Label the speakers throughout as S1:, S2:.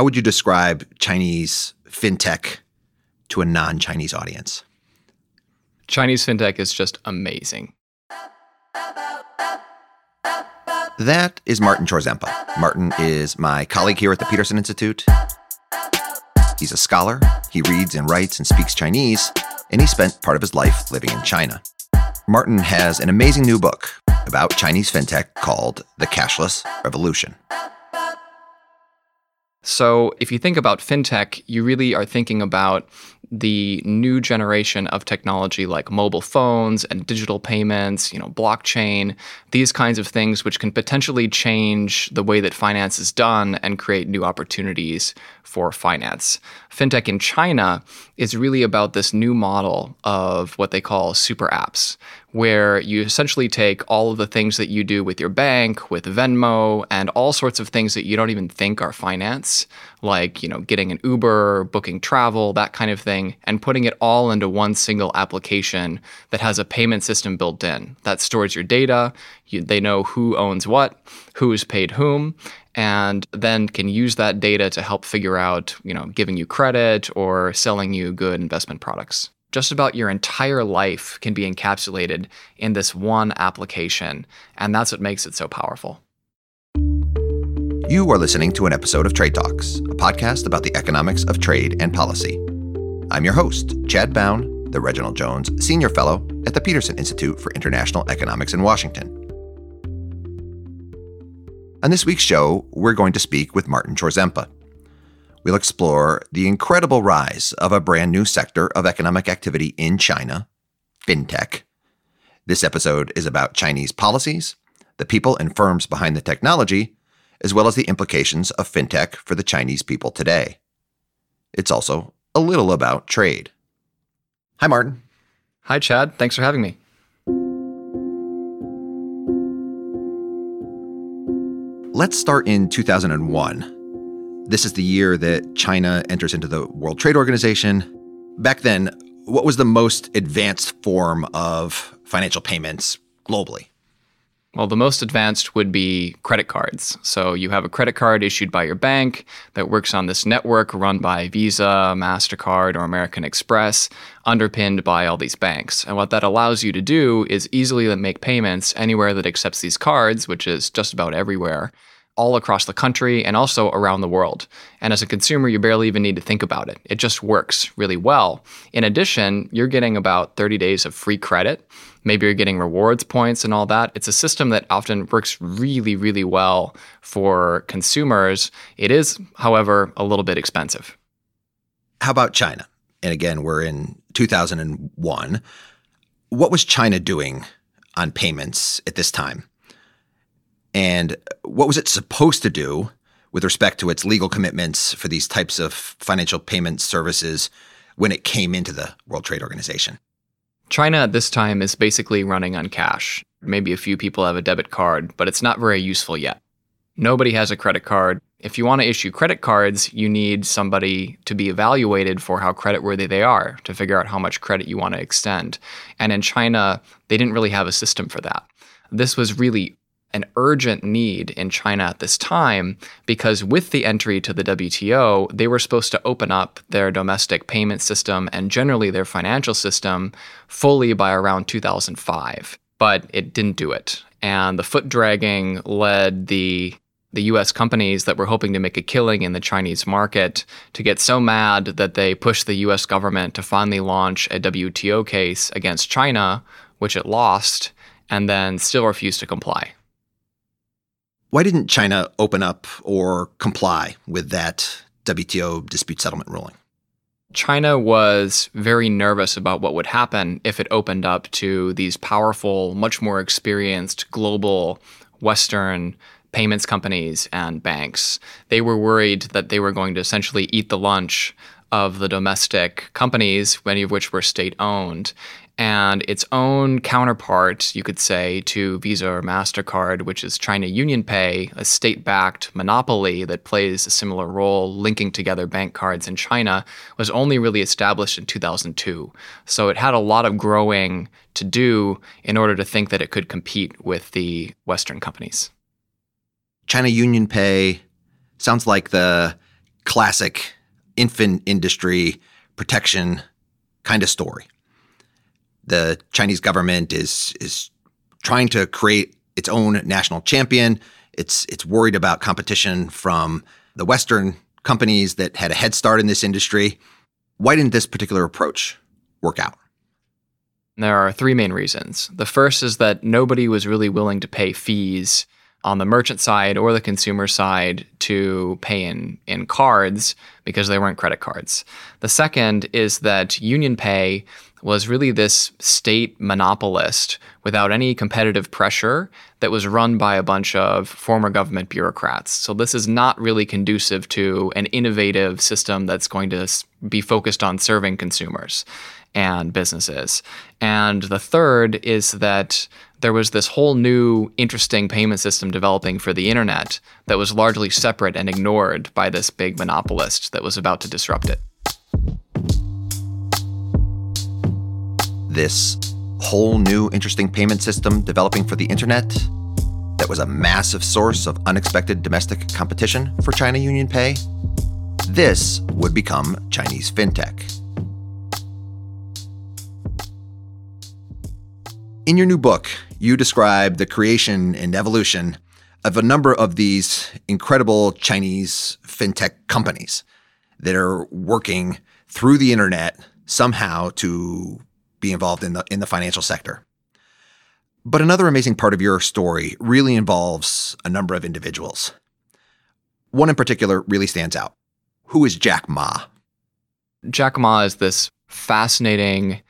S1: how would you describe Chinese fintech to a non Chinese audience?
S2: Chinese fintech is just amazing.
S1: That is Martin Chorzempa. Martin is my colleague here at the Peterson Institute. He's a scholar, he reads and writes and speaks Chinese, and he spent part of his life living in China. Martin has an amazing new book about Chinese fintech called The Cashless Revolution.
S2: So, if you think about fintech, you really are thinking about the new generation of technology like mobile phones and digital payments, you know, blockchain, these kinds of things which can potentially change the way that finance is done and create new opportunities for finance. Fintech in China is really about this new model of what they call super apps, where you essentially take all of the things that you do with your bank, with Venmo, and all sorts of things that you don't even think are finance, like, you know, getting an Uber, booking travel, that kind of thing, and putting it all into one single application that has a payment system built in that stores your data. You, they know who owns what, who's paid whom, and then can use that data to help figure out, you know, giving you credit or selling you good investment products just about your entire life can be encapsulated in this one application, and that's what makes it so powerful.
S1: You are listening to an episode of Trade Talks, a podcast about the economics of trade and policy. I'm your host, Chad Bown, the Reginald Jones Senior Fellow at the Peterson Institute for International Economics in Washington. On this week's show, we're going to speak with Martin Chorzempa. We'll explore the incredible rise of a brand new sector of economic activity in China, fintech. This episode is about Chinese policies, the people and firms behind the technology, as well as the implications of fintech for the Chinese people today. It's also a little about trade. Hi, Martin.
S2: Hi, Chad. Thanks for having me.
S1: Let's start in 2001 this is the year that China enters into the World Trade Organization. Back then, what was the most advanced form of financial payments globally?
S2: Well, the most advanced would be credit cards. So you have a credit card issued by your bank that works on this network run by Visa, MasterCard, or American Express, underpinned by all these banks. And what that allows you to do is easily make payments anywhere that accepts these cards, which is just about everywhere all across the country and also around the world. And as a consumer, you barely even need to think about it. It just works really well. In addition, you're getting about 30 days of free credit. Maybe you're getting rewards points and all that. It's a system that often works really, really well for consumers. It is, however, a little bit expensive.
S1: How about China? And again, we're in 2001. What was China doing on payments at this time? And what was it supposed to do with respect to its legal commitments for these types of financial payment services when it came into the World Trade Organization?
S2: China at this time is basically running on cash. Maybe a few people have a debit card, but it's not very useful yet. Nobody has a credit card. If you want to issue credit cards, you need somebody to be evaluated for how creditworthy they are to figure out how much credit you want to extend. And in China, they didn't really have a system for that. This was really an urgent need in China at this time because with the entry to the WTO, they were supposed to open up their domestic payment system and generally their financial system fully by around 2005. But it didn't do it. And the foot dragging led the the US companies that were hoping to make a killing in the Chinese market to get so mad that they pushed the US government to finally launch a WTO case against China, which it lost, and then still refused to comply.
S1: Why didn't China open up or comply with that WTO dispute settlement ruling?
S2: China was very nervous about what would happen if it opened up to these powerful, much more experienced global Western payments companies and banks. They were worried that they were going to essentially eat the lunch of the domestic companies, many of which were state owned, and its own counterpart, you could say, to Visa or MasterCard, which is China UnionPay, a state backed monopoly that plays a similar role linking together bank cards in China, was only really established in 2002. So it had a lot of growing to do in order to think that it could compete with the Western companies.
S1: China UnionPay sounds like the classic infant industry protection kind of story. The Chinese government is is trying to create its own national champion. It's it's worried about competition from the Western companies that had a head start in this industry. Why didn't this particular approach work out?
S2: There are three main reasons. The first is that nobody was really willing to pay fees on the merchant side or the consumer side to pay in, in cards because they weren't credit cards. The second is that UnionPay was really this state monopolist without any competitive pressure that was run by a bunch of former government bureaucrats. So, this is not really conducive to an innovative system that's going to be focused on serving consumers and businesses. And the third is that there was this whole new interesting payment system developing for the internet that was largely separate and ignored by this big monopolist that was about to disrupt it.
S1: This whole new interesting payment system developing for the internet that was a massive source of unexpected domestic competition for China Union Pay. this would become Chinese fintech. In your new book, you describe the creation and evolution of a number of these incredible Chinese fintech companies that are working through the internet somehow to be involved in the in the financial sector. But another amazing part of your story really involves a number of individuals. One in particular really stands out. Who is Jack Ma?
S2: Jack Ma is this fascinating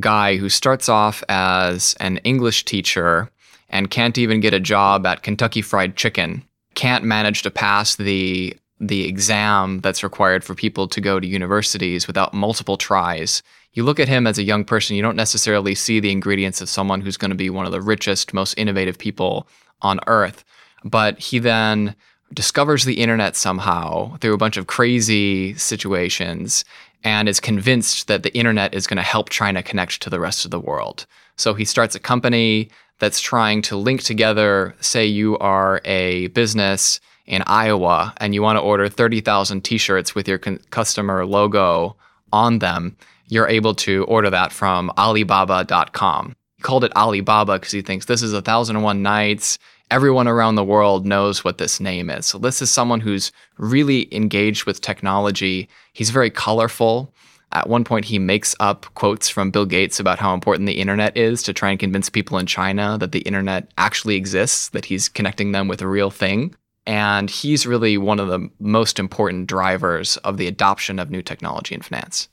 S2: guy who starts off as an English teacher and can't even get a job at Kentucky Fried Chicken, can't manage to pass the the exam that's required for people to go to universities without multiple tries. You look at him as a young person, you don't necessarily see the ingredients of someone who's going to be one of the richest, most innovative people on earth. But he then discovers the internet somehow through a bunch of crazy situations and is convinced that the internet is going to help China connect to the rest of the world. So he starts a company that's trying to link together, say you are a business in Iowa and you want to order 30,000 t shirts with your con- customer logo on them, you're able to order that from Alibaba.com. He called it Alibaba because he thinks this is a thousand and one nights everyone around the world knows what this name is. So this is someone who's really engaged with technology. He's very colorful. At one point, he makes up quotes from Bill Gates about how important the internet is to try and convince people in China that the internet actually exists, that he's connecting them with a real thing. And he's really one of the most important drivers of the adoption of new technology in finance.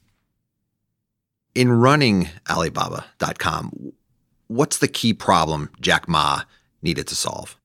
S1: In running Alibaba.com, what's the key problem Jack Ma needed to solve?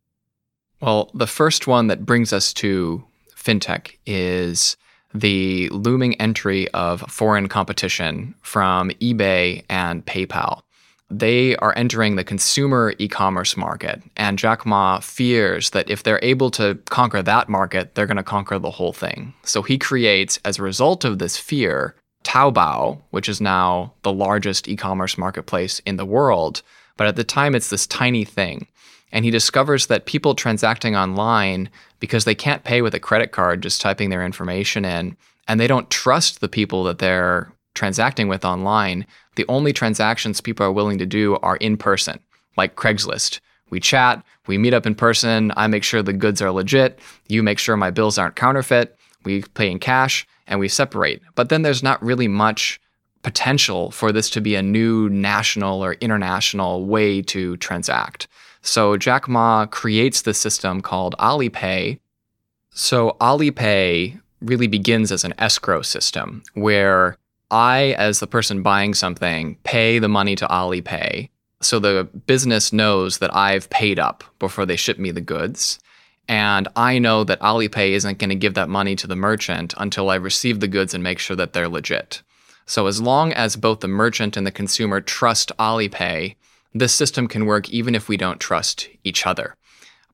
S2: Well, the first one that brings us to fintech is the looming entry of foreign competition from eBay and PayPal. They are entering the consumer e commerce market, and Jack Ma fears that if they're able to conquer that market, they're going to conquer the whole thing. So he creates, as a result of this fear, Taobao, which is now the largest e commerce marketplace in the world. But at the time, it's this tiny thing. And he discovers that people transacting online, because they can't pay with a credit card just typing their information in, and they don't trust the people that they're transacting with online, the only transactions people are willing to do are in person, like Craigslist. We chat, we meet up in person, I make sure the goods are legit, you make sure my bills aren't counterfeit, we pay in cash, and we separate. But then there's not really much potential for this to be a new national or international way to transact. So Jack Ma creates this system called Alipay. So Alipay really begins as an escrow system where I, as the person buying something, pay the money to Alipay. So the business knows that I've paid up before they ship me the goods. And I know that Alipay isn't going to give that money to the merchant until I receive the goods and make sure that they're legit. So as long as both the merchant and the consumer trust Alipay, this system can work even if we don't trust each other.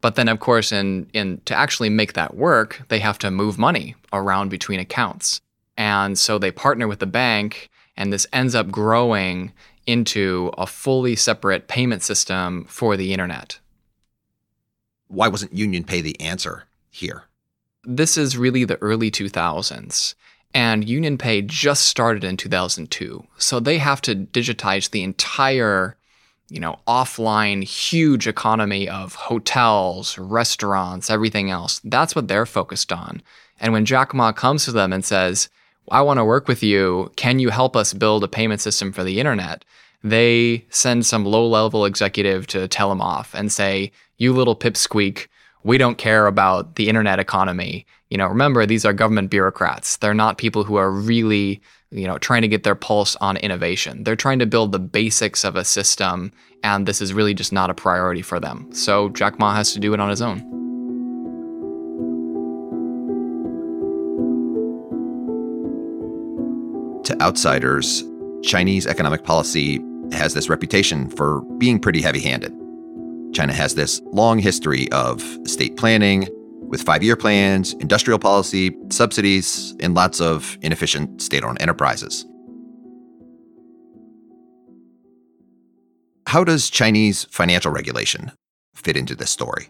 S2: But then, of course, in, in to actually make that work, they have to move money around between accounts. And so they partner with the bank, and this ends up growing into a fully separate payment system for the internet.
S1: Why wasn't UnionPay the answer here?
S2: this is really the early 2000s. And UnionPay just started in 2002. So they have to digitize the entire, you know, offline huge economy of hotels, restaurants, everything else. That's what they're focused on. And when Jack Ma comes to them and says, I want to work with you. Can you help us build a payment system for the internet? They send some low level executive to tell him off and say, You little pipsqueak, we don't care about the internet economy. You know, remember, these are government bureaucrats. They're not people who are really, you know, trying to get their pulse on innovation. They're trying to build the basics of a system, and this is really just not a priority for them. So Jack Ma has to do it on his own.
S1: to outsiders, Chinese economic policy has this reputation for being pretty heavy handed. China has this long history of state planning with five year plans, industrial policy, subsidies, and lots of inefficient state owned enterprises. How does Chinese financial regulation fit into this story?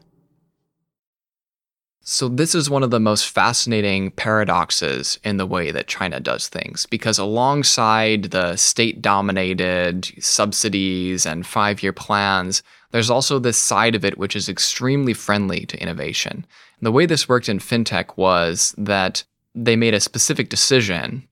S2: So, this is one of the most fascinating paradoxes in the way that China does things because, alongside the state dominated subsidies and five year plans, there's also this side of it which is extremely friendly to innovation. And the way this worked in fintech was that they made a specific decision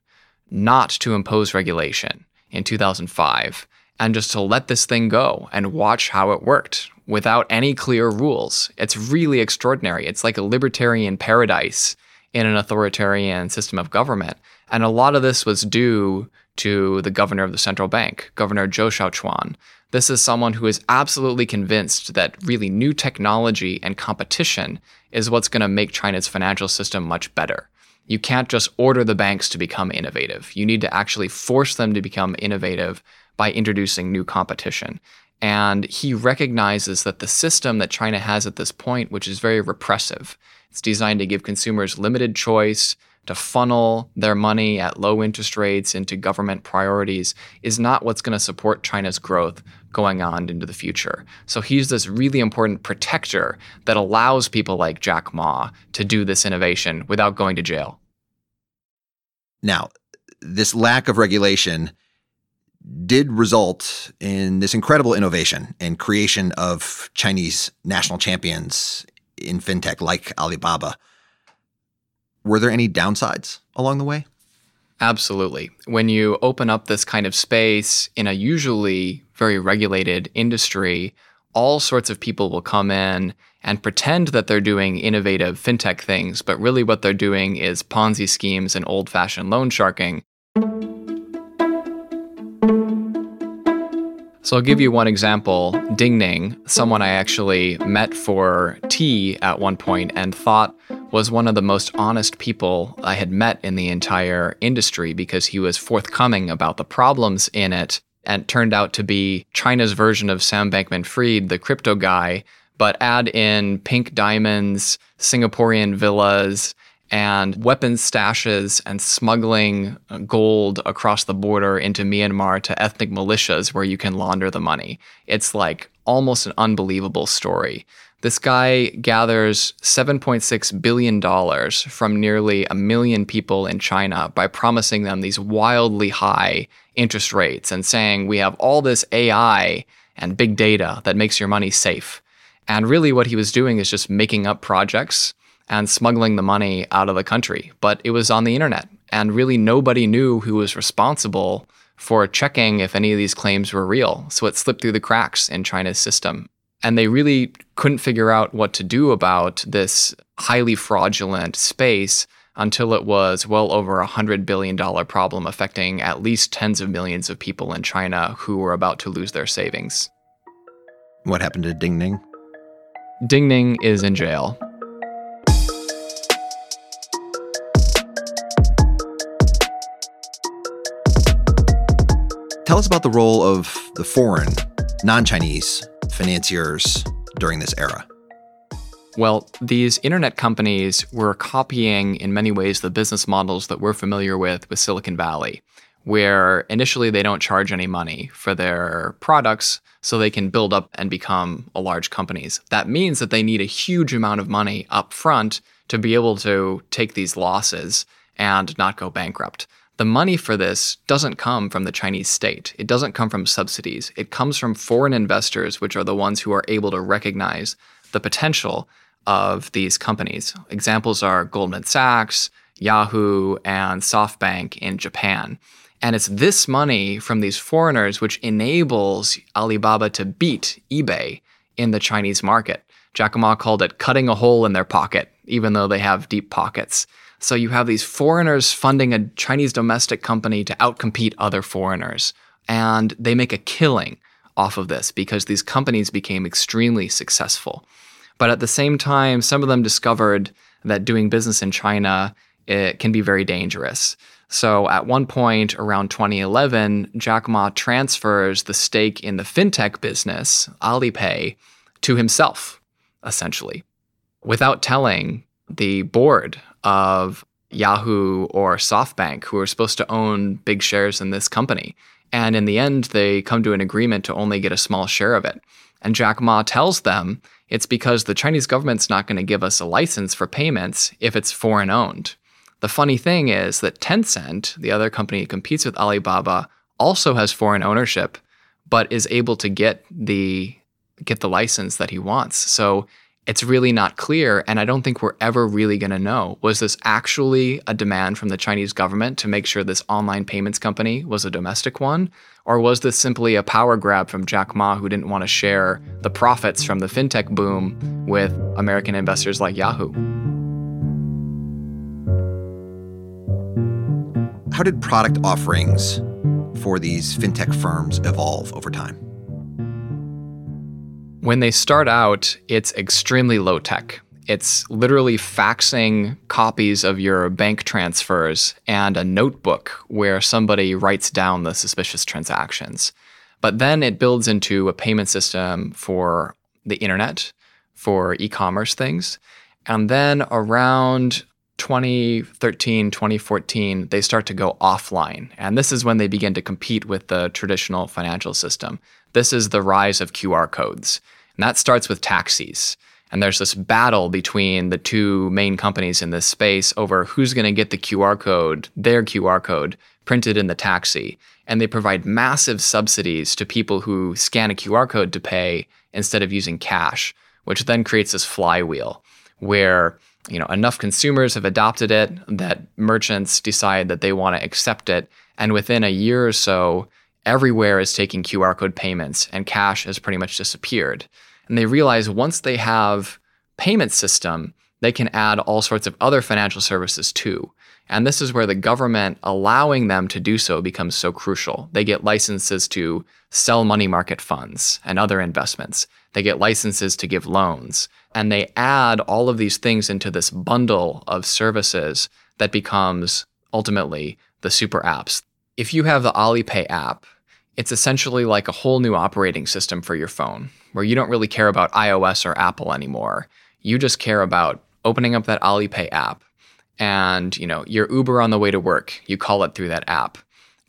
S2: not to impose regulation in 2005 and just to let this thing go and watch how it worked without any clear rules. It's really extraordinary. It's like a libertarian paradise in an authoritarian system of government. And a lot of this was due to the governor of the central bank, Governor Zhou Xiaochuan. This is someone who is absolutely convinced that really new technology and competition is what's going to make China's financial system much better. You can't just order the banks to become innovative. You need to actually force them to become innovative by introducing new competition. And he recognizes that the system that China has at this point, which is very repressive, it's designed to give consumers limited choice, to funnel their money at low interest rates into government priorities, is not what's going to support China's growth going on into the future. So he's this really important protector that allows people like Jack Ma to do this innovation without going to jail.
S1: Now, this lack of regulation did result in this incredible innovation and creation of Chinese national champions in fintech like Alibaba. Were there any downsides along the way?
S2: Absolutely. When you open up this kind of space in a usually very regulated industry, all sorts of people will come in and pretend that they're doing innovative fintech things, but really what they're doing is Ponzi schemes and old fashioned loan sharking. So I'll give you one example. Ding Ning, someone I actually met for tea at one point and thought was one of the most honest people I had met in the entire industry because he was forthcoming about the problems in it and turned out to be China's version of Sam Bankman Fried, the crypto guy, but add in pink diamonds, Singaporean villas, and weapons stashes and smuggling uh, gold across the border into Myanmar to ethnic militias where you can launder the money. It's like almost an unbelievable story. This guy gathers $7.6 billion from nearly a million people in China by promising them these wildly high interest rates and saying, We have all this AI and big data that makes your money safe. And really, what he was doing is just making up projects and smuggling the money out of the country. But it was on the internet, and really nobody knew who was responsible for checking if any of these claims were real. So it slipped through the cracks in China's system. And they really couldn't figure out what to do about this highly fraudulent space until it was well over a $100 billion problem affecting at least tens of millions of people in China who were about to lose their savings.
S1: What happened to Ding Ning?
S2: Ding Ning is in jail.
S1: Tell us about the role of the foreign, non Chinese financiers during this era.
S2: Well, these internet companies were copying, in many ways, the business models that we're familiar with with Silicon Valley, where initially they don't charge any money for their products so they can build up and become a large companies. That means that they need a huge amount of money up front to be able to take these losses and not go bankrupt. The money for this doesn't come from the Chinese state. It doesn't come from subsidies. It comes from foreign investors, which are the ones who are able to recognize the potential of these companies. Examples are Goldman Sachs, Yahoo, and SoftBank in Japan. And it's this money from these foreigners which enables Alibaba to beat eBay in the Chinese market. Ma called it cutting a hole in their pocket, even though they have deep pockets. So you have these foreigners funding a Chinese domestic company to outcompete other foreigners. And they make a killing off of this because these companies became extremely successful. But at the same time, some of them discovered that doing business in China it can be very dangerous. So at one point around 2011, Jack Ma transfers the stake in the fintech business, Alipay, to himself, essentially, without telling the board of Yahoo or SoftBank, who are supposed to own big shares in this company. And in the end, they come to an agreement to only get a small share of it. And Jack Ma tells them it's because the Chinese government's not going to give us a license for payments if it's foreign owned. The funny thing is that Tencent, the other company that competes with Alibaba, also has foreign ownership, but is able to get the get the license that he wants. So it's really not clear. And I don't think we're ever really going to know was this actually a demand from the Chinese government to make sure this online payments company was a domestic one? Or was this simply a power grab from Jack Ma, who didn't want to share the profits from the fintech boom with American investors like Yahoo?
S1: How did product offerings for these fintech firms evolve over time?
S2: When they start out, it's extremely low tech. It's literally faxing copies of your bank transfers and a notebook where somebody writes down the suspicious transactions. But then it builds into a payment system for the internet, for e commerce things. And then around 2013, 2014, they start to go offline. And this is when they begin to compete with the traditional financial system. This is the rise of QR codes. And that starts with taxis. And there's this battle between the two main companies in this space over who's going to get the QR code, their QR code, printed in the taxi. And they provide massive subsidies to people who scan a QR code to pay instead of using cash, which then creates this flywheel where you know enough consumers have adopted it that merchants decide that they want to accept it and within a year or so everywhere is taking QR code payments and cash has pretty much disappeared. And they realize once they have payment system, they can add all sorts of other financial services too. And this is where the government allowing them to do so becomes so crucial. They get licenses to sell money market funds and other investments. They get licenses to give loans. And they add all of these things into this bundle of services that becomes ultimately the super apps. If you have the Alipay app, it's essentially like a whole new operating system for your phone where you don't really care about iOS or Apple anymore. You just care about opening up that Alipay app and, you know, your Uber on the way to work, you call it through that app.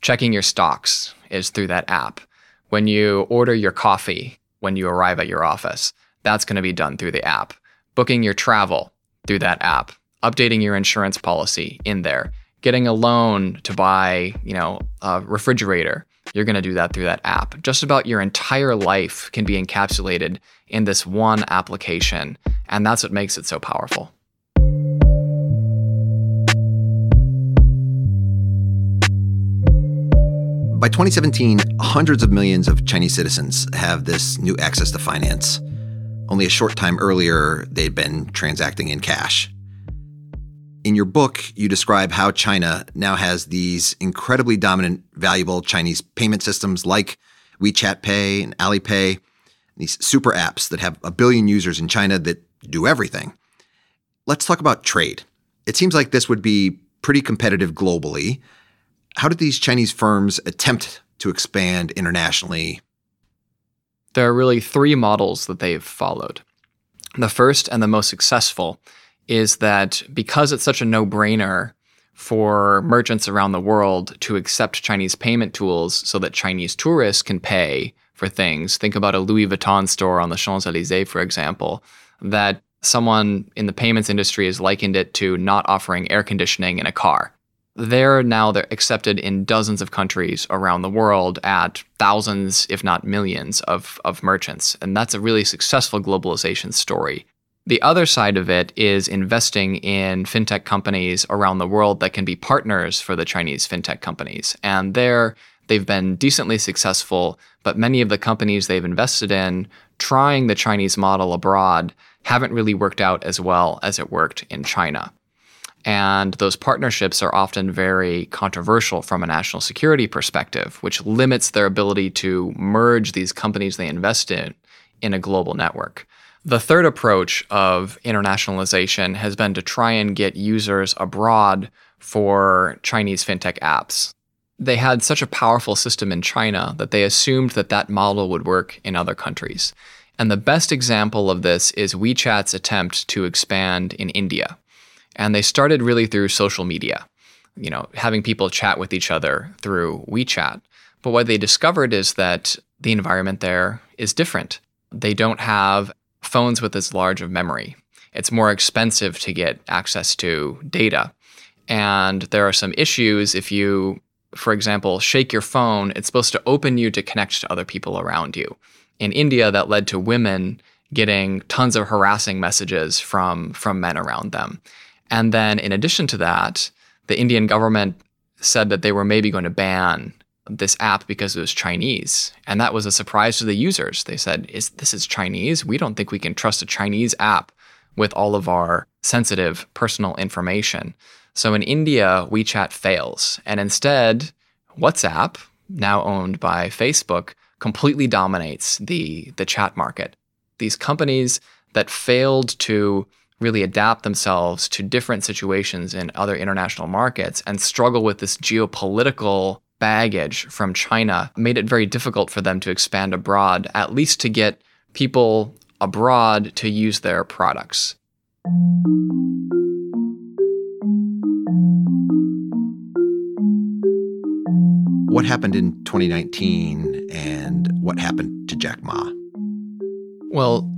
S2: Checking your stocks is through that app. When you order your coffee when you arrive at your office, that's going to be done through the app. Booking your travel through that app. Updating your insurance policy in there. Getting a loan to buy, you know, a refrigerator you're going to do that through that app. Just about your entire life can be encapsulated in this one application. And that's what makes it so powerful.
S1: By 2017, hundreds of millions of Chinese citizens have this new access to finance. Only a short time earlier, they'd been transacting in cash. In your book, you describe how China now has these incredibly dominant, valuable Chinese payment systems like WeChat Pay and Alipay, these super apps that have a billion users in China that do everything. Let's talk about trade. It seems like this would be pretty competitive globally. How did these Chinese firms attempt to expand internationally?
S2: There are really three models that they've followed. The first and the most successful is that because it's such a no brainer for merchants around the world to accept Chinese payment tools so that Chinese tourists can pay for things, think about a Louis Vuitton store on the Champs Elysees, for example, that Someone in the payments industry has likened it to not offering air conditioning in a car. They're now they're accepted in dozens of countries around the world at thousands, if not millions, of, of merchants. And that's a really successful globalization story. The other side of it is investing in fintech companies around the world that can be partners for the Chinese fintech companies. And there, they've been decently successful, but many of the companies they've invested in trying the Chinese model abroad haven't really worked out as well as it worked in China. And those partnerships are often very controversial from a national security perspective, which limits their ability to merge these companies they invest in in a global network. The third approach of internationalization has been to try and get users abroad for Chinese fintech apps. They had such a powerful system in China that they assumed that that model would work in other countries. And the best example of this is WeChat's attempt to expand in India. And they started really through social media, you know, having people chat with each other through WeChat. But what they discovered is that the environment there is different. They don't have phones with as large of memory. It's more expensive to get access to data. And there are some issues if you, for example, shake your phone, it's supposed to open you to connect to other people around you. In India, that led to women getting tons of harassing messages from, from men around them. And then, in addition to that, the Indian government said that they were maybe going to ban this app because it was Chinese. And that was a surprise to the users. They said, is, This is Chinese? We don't think we can trust a Chinese app with all of our sensitive personal information. So in India, WeChat fails. And instead, WhatsApp, now owned by Facebook, completely dominates the, the chat market. These companies that failed to really adapt themselves to different situations in other international markets and struggle with this geopolitical baggage from China made it very difficult for them to expand abroad, at least to get people abroad to use their products.
S1: What happened in 2019 and what happened to Jack Ma?
S2: Well,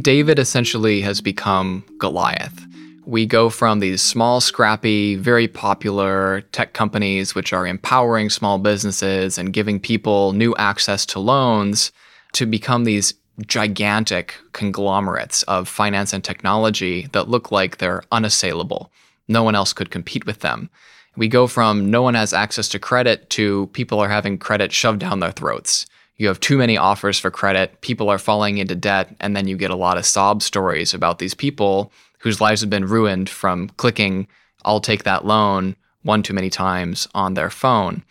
S2: David essentially has become Goliath we go from these small, scrappy, very popular tech companies, which are empowering small businesses and giving people new access to loans, to become these gigantic conglomerates of finance and technology that look like they're unassailable. No one else could compete with them. We go from no one has access to credit to people are having credit shoved down their throats. You have too many offers for credit, people are falling into debt, and then you get a lot of sob stories about these people whose lives have been ruined from clicking, I'll take that loan one too many times on their phone.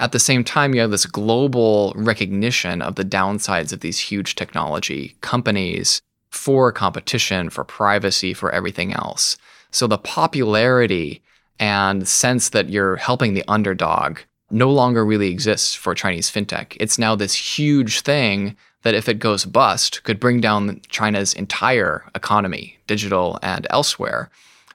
S2: At the same time, you have this global recognition of the downsides of these huge technology companies for competition, for privacy, for everything else. So the popularity and sense that you're helping the underdog no longer really exists for Chinese fintech. It's now this huge thing that if it goes bust could bring down China's entire economy, digital and elsewhere.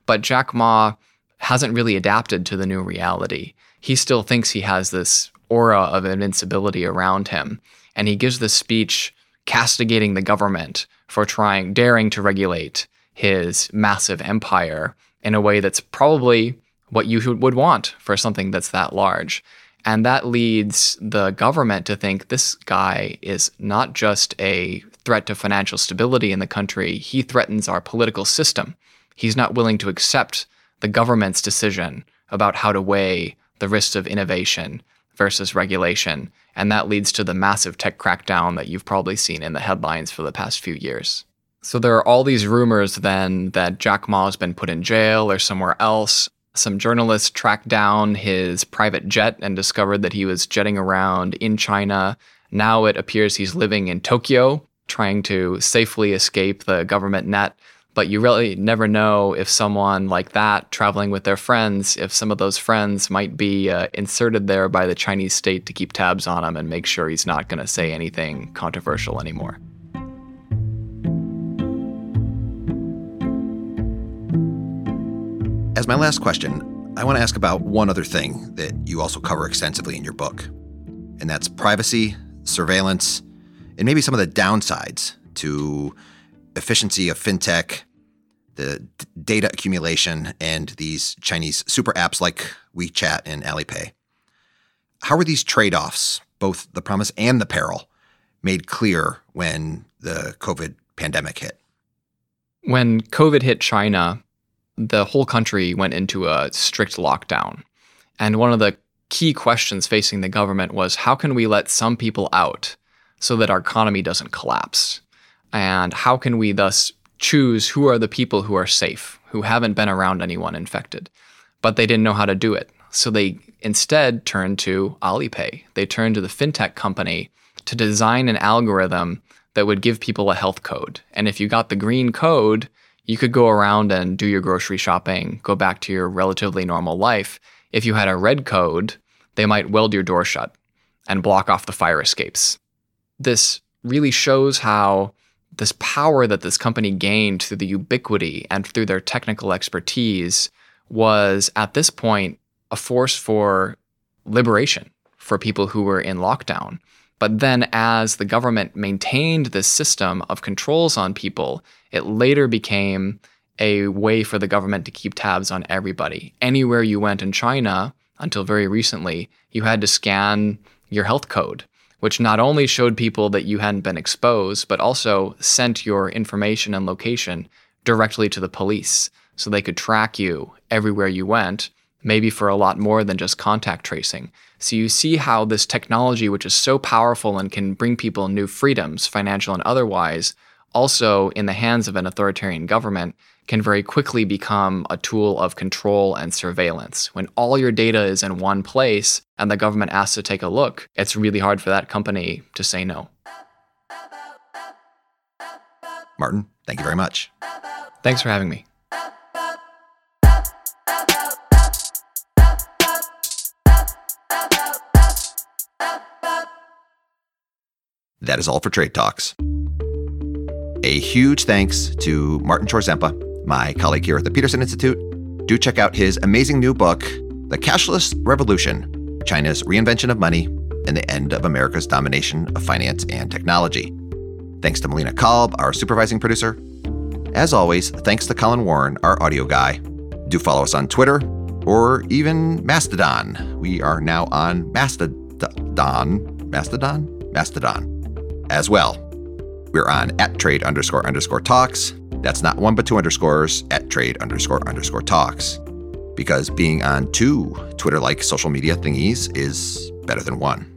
S2: But Jack Ma hasn't really adapted to the new reality. He still thinks he has this aura of invincibility around him. And he gives this speech castigating the government for trying, daring to regulate his massive empire in a way that's probably what you would want for something that's that large. And that leads the government to think this guy is not just a threat to financial stability in the country, he threatens our political system. He's not willing to accept the government's decision about how to weigh the risks of innovation versus regulation. And that leads to the massive tech crackdown that you've probably seen in the headlines for the past few years. So there are all these rumors then that Jack Ma has been put in jail or somewhere else some journalists tracked down his private jet and discovered that he was jetting around in China. Now it appears he's living in Tokyo, trying to safely escape the government net. But you really never know if someone like that traveling with their friends, if some of those friends might be uh, inserted there by the Chinese state to keep tabs on him and make sure he's not going to say anything controversial anymore.
S1: As my last question, I want to ask about one other thing that you also cover extensively in your book, and that's privacy, surveillance, and maybe some of the downsides to efficiency of fintech the d- data accumulation, and these Chinese super apps like WeChat and Alipay. How are these trade offs, both the promise and the peril, made clear when the COVID pandemic hit?
S2: When COVID hit China, the whole country went into a strict lockdown. And one of the key questions facing the government was how can we let some people out so that our economy doesn't collapse? And how can we thus choose who are the people who are safe, who haven't been around anyone infected? But they didn't know how to do it. So they instead turned to Alipay. They turned to the fintech company to design an algorithm that would give people a health code. And if you got the green code, you could go around and do your grocery shopping, go back to your relatively normal life. If you had a red code, they might weld your door shut and block off the fire escapes. This really shows how this power that this company gained through the ubiquity and through their technical expertise was at this point a force for liberation for people who were in lockdown. But then, as the government maintained this system of controls on people, it later became a way for the government to keep tabs on everybody. Anywhere you went in China, until very recently, you had to scan your health code, which not only showed people that you hadn't been exposed, but also sent your information and location directly to the police so they could track you everywhere you went, maybe for a lot more than just contact tracing. So you see how this technology, which is so powerful and can bring people new freedoms, financial and otherwise, also in the hands of an authoritarian government, can very quickly become a tool of control and surveillance. When all your data is in one place and the government asks to take a look, it's really hard for that company to say no.
S1: Martin, thank you very much.
S2: Thanks for having me.
S1: That is all for Trade Talks. A huge thanks to Martin Chorzempa, my colleague here at the Peterson Institute. Do check out his amazing new book, The Cashless Revolution China's Reinvention of Money and the End of America's Domination of Finance and Technology. Thanks to Melina Kalb, our supervising producer. As always, thanks to Colin Warren, our audio guy. Do follow us on Twitter or even Mastodon. We are now on Mastodon. Mastodon? Mastodon as well. We're on at trade underscore underscore talks. That's not one but two underscores at trade underscore underscore talks. Because being on two Twitter like social media thingies is better than one.